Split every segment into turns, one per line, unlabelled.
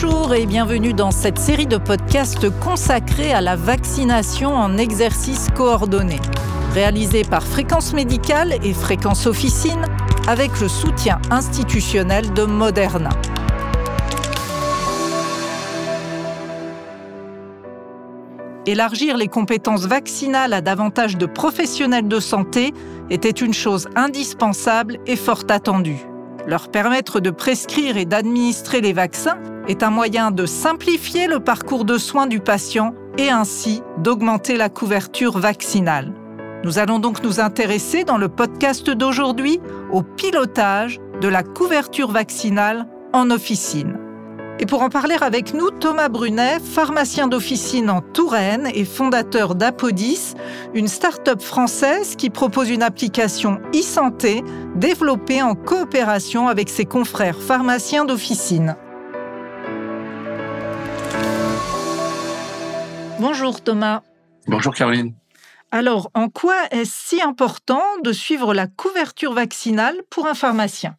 Bonjour et bienvenue dans cette série de podcasts consacrée à la vaccination en exercice coordonné, réalisée par Fréquence Médicale et Fréquence Officine avec le soutien institutionnel de Moderna. Élargir les compétences vaccinales à davantage de professionnels de santé était une chose indispensable et fort attendue. Leur permettre de prescrire et d'administrer les vaccins est un moyen de simplifier le parcours de soins du patient et ainsi d'augmenter la couverture vaccinale. Nous allons donc nous intéresser dans le podcast d'aujourd'hui au pilotage de la couverture vaccinale en officine. Et pour en parler avec nous, Thomas Brunet, pharmacien d'officine en Touraine et fondateur d'Apodis, une start-up française qui propose une application e-santé développée en coopération avec ses confrères pharmaciens d'officine. Bonjour Thomas.
Bonjour Caroline.
Alors, en quoi est-ce si important de suivre la couverture vaccinale pour un pharmacien?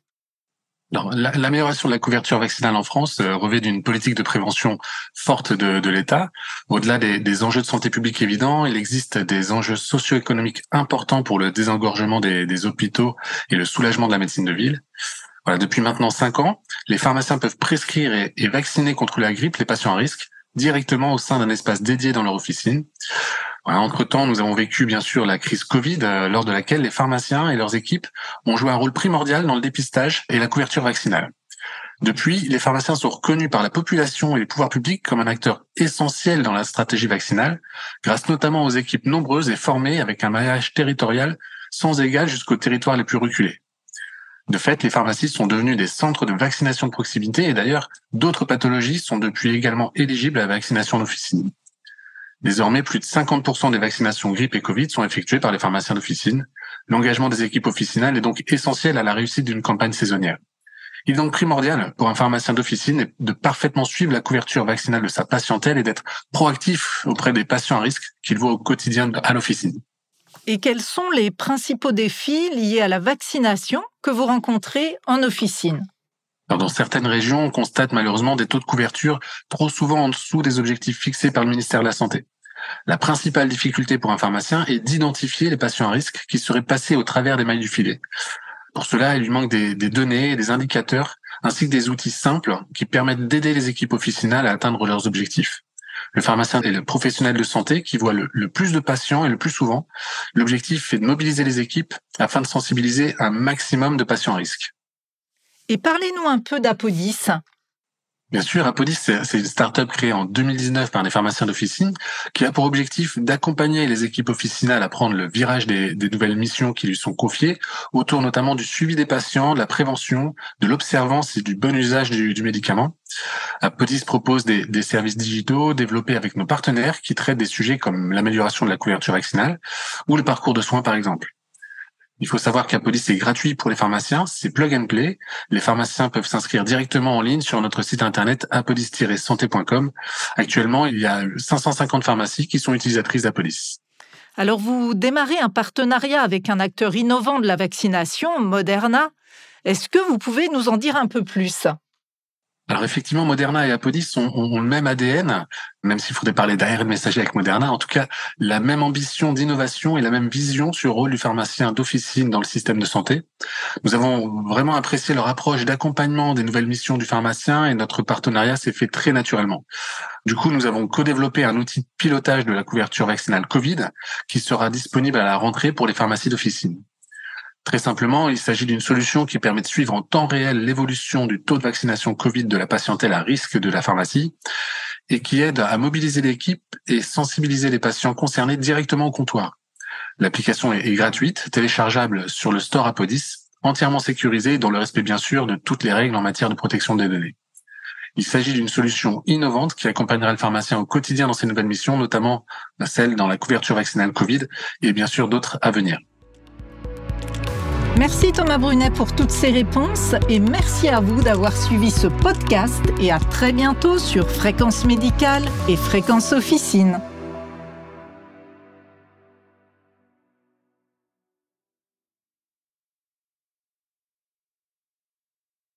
L'amélioration de la couverture vaccinale en France euh, revêt d'une politique de prévention forte de, de l'État. Au-delà des, des, enjeux de santé publique évidents, il existe des enjeux socio-économiques importants pour le désengorgement des, des, hôpitaux et le soulagement de la médecine de ville. Voilà, depuis maintenant cinq ans, les pharmaciens peuvent prescrire et, et vacciner contre la grippe les patients à risque directement au sein d'un espace dédié dans leur officine. Entre-temps, nous avons vécu bien sûr la crise Covid, euh, lors de laquelle les pharmaciens et leurs équipes ont joué un rôle primordial dans le dépistage et la couverture vaccinale. Depuis, les pharmaciens sont reconnus par la population et les pouvoirs publics comme un acteur essentiel dans la stratégie vaccinale, grâce notamment aux équipes nombreuses et formées avec un maillage territorial sans égal jusqu'aux territoires les plus reculés. De fait, les pharmacies sont devenus des centres de vaccination de proximité et d'ailleurs, d'autres pathologies sont depuis également éligibles à la vaccination d'officine. Désormais, plus de 50% des vaccinations grippe et Covid sont effectuées par les pharmaciens d'officine. L'engagement des équipes officinales est donc essentiel à la réussite d'une campagne saisonnière. Il est donc primordial pour un pharmacien d'officine de parfaitement suivre la couverture vaccinale de sa patientèle et d'être proactif auprès des patients à risque qu'il voit au quotidien à l'officine.
Et quels sont les principaux défis liés à la vaccination que vous rencontrez en officine?
Dans certaines régions, on constate malheureusement des taux de couverture trop souvent en dessous des objectifs fixés par le ministère de la Santé. La principale difficulté pour un pharmacien est d'identifier les patients à risque qui seraient passés au travers des mailles du filet. Pour cela, il lui manque des, données des indicateurs, ainsi que des outils simples qui permettent d'aider les équipes officinales à atteindre leurs objectifs. Le pharmacien est le professionnel de santé qui voit le, le plus de patients et le plus souvent. L'objectif est de mobiliser les équipes afin de sensibiliser un maximum de patients à risque.
Et parlez-nous un peu d'Apodis.
Bien sûr, Apodis, c'est une start-up créée en 2019 par des pharmaciens d'officine qui a pour objectif d'accompagner les équipes officinales à prendre le virage des, nouvelles missions qui lui sont confiées, autour notamment du suivi des patients, de la prévention, de l'observance et du bon usage du, médicament. Apodis propose des, services digitaux développés avec nos partenaires qui traitent des sujets comme l'amélioration de la couverture vaccinale ou le parcours de soins, par exemple. Il faut savoir qu'Apolis est gratuit pour les pharmaciens, c'est plug and play. Les pharmaciens peuvent s'inscrire directement en ligne sur notre site internet apolis-santé.com. Actuellement, il y a 550 pharmacies qui sont utilisatrices d'Apolis.
Alors vous démarrez un partenariat avec un acteur innovant de la vaccination, Moderna. Est-ce que vous pouvez nous en dire un peu plus?
Alors effectivement, Moderna et Apodis ont, le même ADN, même s'il faudrait parler d'ARN messager avec Moderna. En tout cas, la même ambition d'innovation et la même vision sur le rôle du pharmacien d'officine dans le système de santé. Nous avons vraiment apprécié leur approche d'accompagnement des nouvelles missions du pharmacien et notre partenariat s'est fait très naturellement. Du coup, nous avons co-développé un outil de pilotage de la couverture vaccinale Covid qui sera disponible à la rentrée pour les pharmacies d'officine. Très simplement, il s'agit d'une solution qui permet de suivre en temps réel l'évolution du taux de vaccination Covid de la patientèle à risque de la pharmacie et qui aide à mobiliser l'équipe et sensibiliser les patients concernés directement au comptoir. L'application est, gratuite, téléchargeable sur le store Apodis, entièrement sécurisée dans le respect bien sûr de toutes les règles en matière de protection des données. Il s'agit d'une solution innovante qui accompagnera le pharmacien au quotidien dans ses nouvelles missions, notamment celle dans la couverture vaccinale Covid et bien sûr d'autres à venir.
Merci Thomas Brunet pour toutes ces réponses et merci à vous d'avoir suivi ce podcast et à très bientôt sur Fréquence Médicale et Fréquence Officine.